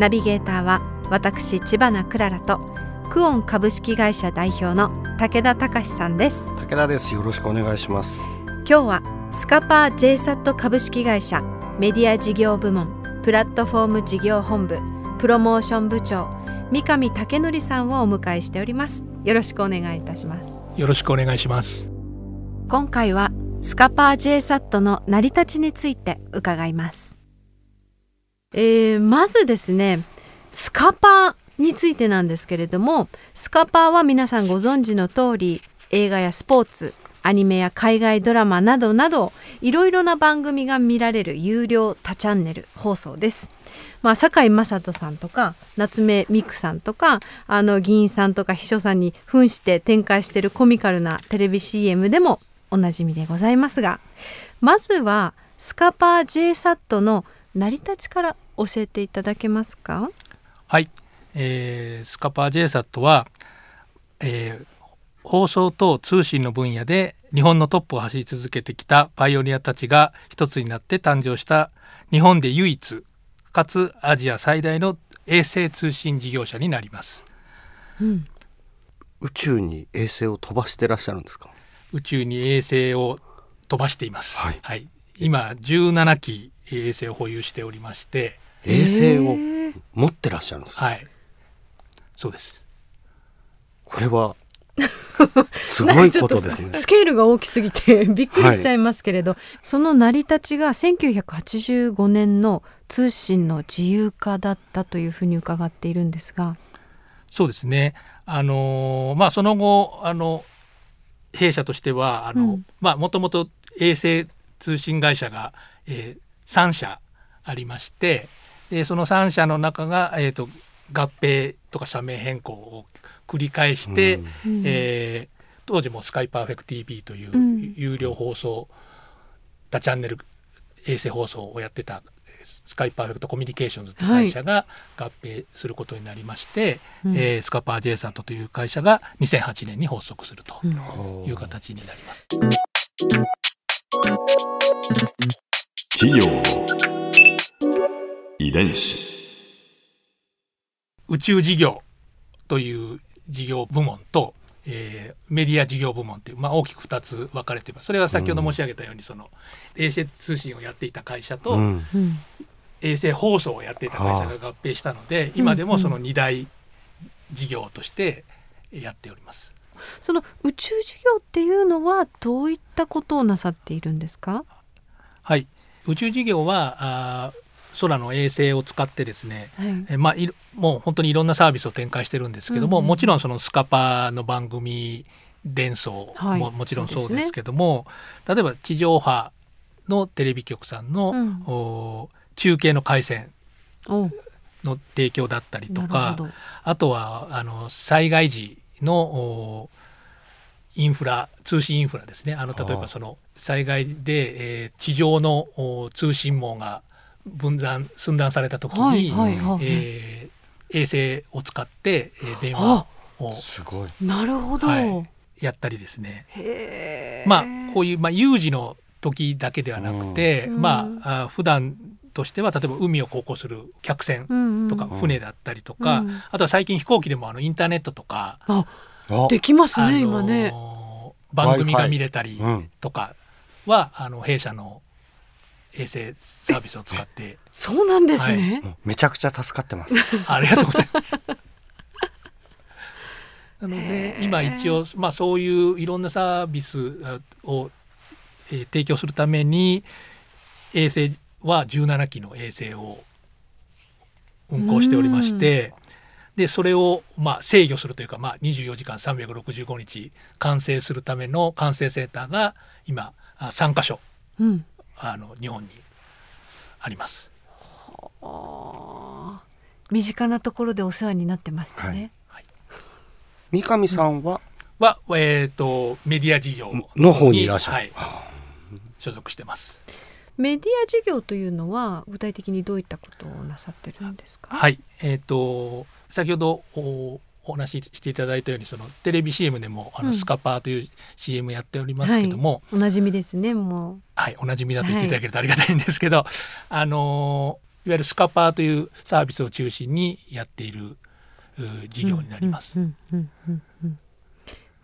ナビゲーターは私千葉なクララとクオン株式会社代表の武田隆さんです。武田です。よろしくお願いします。今日はスカパー JSAT 株式会社メディア事業部門プラットフォーム事業本部プロモーション部長三上武則さんをお迎えしております。よろしくお願いいたします。よろしくお願いします。今回はスカパー JSAT の成り立ちについて伺いますえー、まずですねスカパーについてなんですけれどもスカパーは皆さんご存知の通り映画やスポーツアニメや海外ドラマなどなどいろいろな番組が見られる有料多チャンネル放送です。まあ、堺雅人さんとか夏目美久さんとかあの議員さんとか秘書さんに扮して展開しているコミカルなテレビ CM でもおなじみでございますがまずはスカパー JSAT の成り立ちから教えていただけますか？はい、えー、スカパー JSAT は、えー、放送と通信の分野で日本のトップを走り続けてきたパイオニアたちが一つになって誕生した日本で唯一かつアジア最大の衛星通信事業者になります、うん、宇宙に衛星を飛ばしてらっしゃるんですか？宇宙に衛星を飛ばしています、はい、はい、今17機衛星を保有しておりまして。衛星を持ってらっしゃるんですか、はい。そうです。これは すごいことですね。スケールが大きすぎて びっくりしちゃいますけれど、はい、その成り立ちが1985年の通信の自由化だったというふうに伺っているんですが。そうですね。あのまあその後あの弊社としてはあの、うん、まあもともと衛星通信会社が、えー、3社ありまして、でその3社の中がえっ、ー、と合併とか社名変更を繰り返して、うん、えー、当時もスカイパーフェクト TV という有料放送、多チャンネル衛星放送をやってたスカイパーフェクトコミュニケーションズという会社が合併することになりまして、はい、えー、スカパー J さんという会社が2008年に発足するという形になります。企業遺伝子。宇宙事業という事業部門と、えー、メディア事業部門という、まあ、大きく2つ分かれています。それは先ほど申し上げたように、その衛星通信をやっていた会社と、うん、衛星放送をやっていた会社が合併したので、今でもその2大事業としてやっております。その宇宙事業っていうのはどういったことをなさっているんですか？はい宇宙事業はあ空の衛星を使ってですね、はい、えまあいもう本当にいろんなサービスを展開してるんですけども、うんうん、もちろんそのスカパの番組伝送も、はい、もちろんそうですけども、ね、例えば地上波のテレビ局さんの、うん、お中継の回線の提供だったりとかあとはあの災害時のインフラ通信インフラですね。あの例えばその災害で、えー、地上の通信網が分断寸断された時に、はいはいはい、えー、衛星を使って、えー、電話をすごい。なるほど、はい、やったりですね。まあこういう、まあ、有事の時だけではなくて、うん、まあ普段としては例えば海を航行する客船とか船だったりとか、うん。うん、あとは最近飛行機でもあのインターネットとかできますね今ね。番組が見れたりとかは、あの弊社の衛星サービスを使って。そうなんですね、はい、めちゃくちゃ助かってます。ありがとうございます。なので今一応、まあ、そういういろんなサービスを、えー、提供するために衛星は17機の衛星を運行しておりましてでそれを、まあ、制御するというか、まあ、24時間365日完成するための完成センターが今3か所、うん、あの日本にあります。身近なところでお世話になってましたね。はい、三上さんは、は、えっ、ー、とメディア事業の方にいらっしゃる、はい、所属してます。メディア事業というのは具体的にどういったことをなさってるんですか？はい、えっ、ー、と先ほどおお話ししていただいたようにそのテレビ CM でもあの、スカパーという CM やっておりますけども、はい、おなじみですねもう。はいおなじみだと言っていただけるとありがたいんですけど、はい、あのいわゆるスカパーというサービスを中心にやっている事業になります。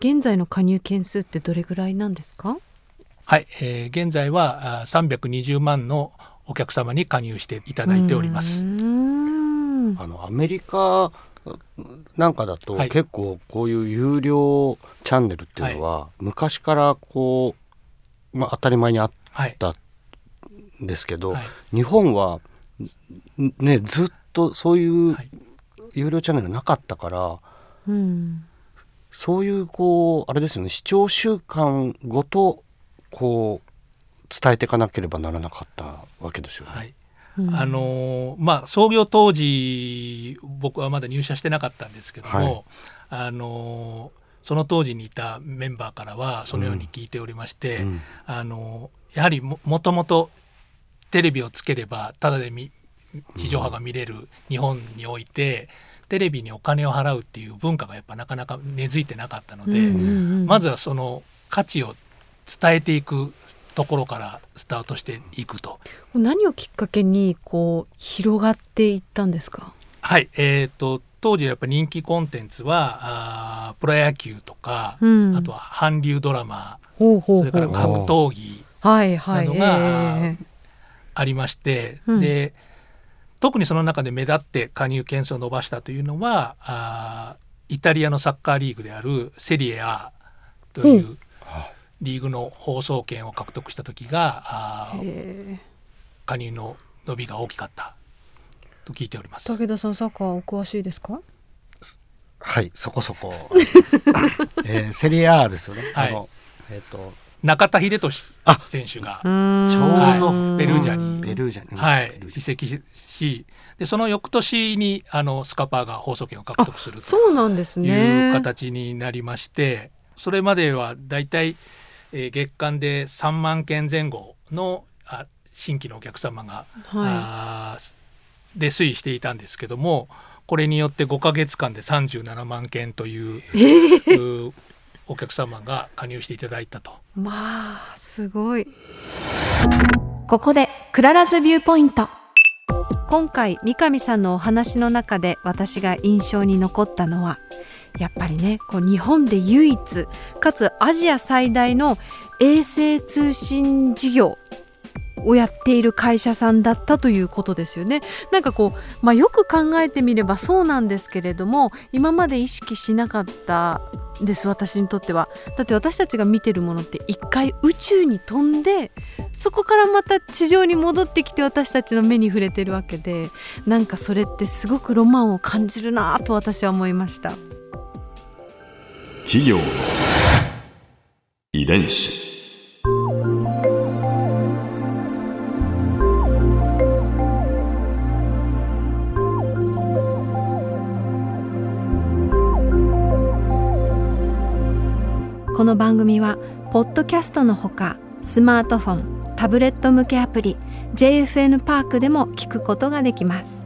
現在の加入件数ってどれぐらいなんですか？はい、えー、現在は320万のお客様に加入していただいております。あのアメリカなんかだと結構こういう有料チャンネルっていうのは昔からこう、まあ、当たり前にあったんですけど、はい。はい、日本はねずっとそういう有料チャンネルなかったから、うん、そういうこうあれですよね視聴習慣ごとこう伝えていかなければならなかったわけですよね。はいあのまあ、創業当時僕はまだ入社してなかったんですけども、はい、あのその当時にいたメンバーからはそのように聞いておりまして、うん、あのやはりもともとテレビをつければただで地上波が見れる日本において、テレビにお金を払うっていう文化がやっぱなかなか根付いてなかったので、まずはその価値を伝えていくところからスタートしていくと。何をきっかけにこう広がっていったんですか？はいえーと、当時やっぱ人気コンテンツはあプロ野球とか、うん、あとは韓流ドラマそれから格闘技などがありまして、はいはい、で、特にその中で目立って加入件数を伸ばしたというのはあイタリアのサッカーリーグであるセリエ A という、リーグの放送権を獲得した時が加入の伸びが大きかったと聞いております。武田さんサッカーお詳しいですか？はいそこそこ、えー、セリエ A ですよね、はい、あのえっ、ー、と中田英寿選手がちょうど。ペルージャにペルージャに、はい、移籍しでその翌年にあのスカパーが放送権を獲得するとそうなんですね。いう形になりましてそれまではだいたいえー、月間で3万件前後のあ新規のお客様が、はい、で推移していたんですけどもこれによって5か月間で37万件という、えー、お客様が加入していただいたと。まあすごい。ここで Clara's Viewpoint。今回三上さんのお話の中で私が印象に残ったのはやっぱりねこう日本で唯一かつアジア最大の衛星通信事業をやっている会社さんだったということですよね。なんかこう、まあ、よく考えてみればそうなんですけれども今まで意識しなかったです私にとっては。だって私たちが見てるものって一回宇宙に飛んでそこからまた地上に戻ってきて私たちの目に触れてるわけでなんかそれってすごくロマンを感じるなと私は思いました。企業の遺伝子。この番組はポッドキャストのほかスマートフォンタブレット向けアプリ JFN パークでも聞くことができます。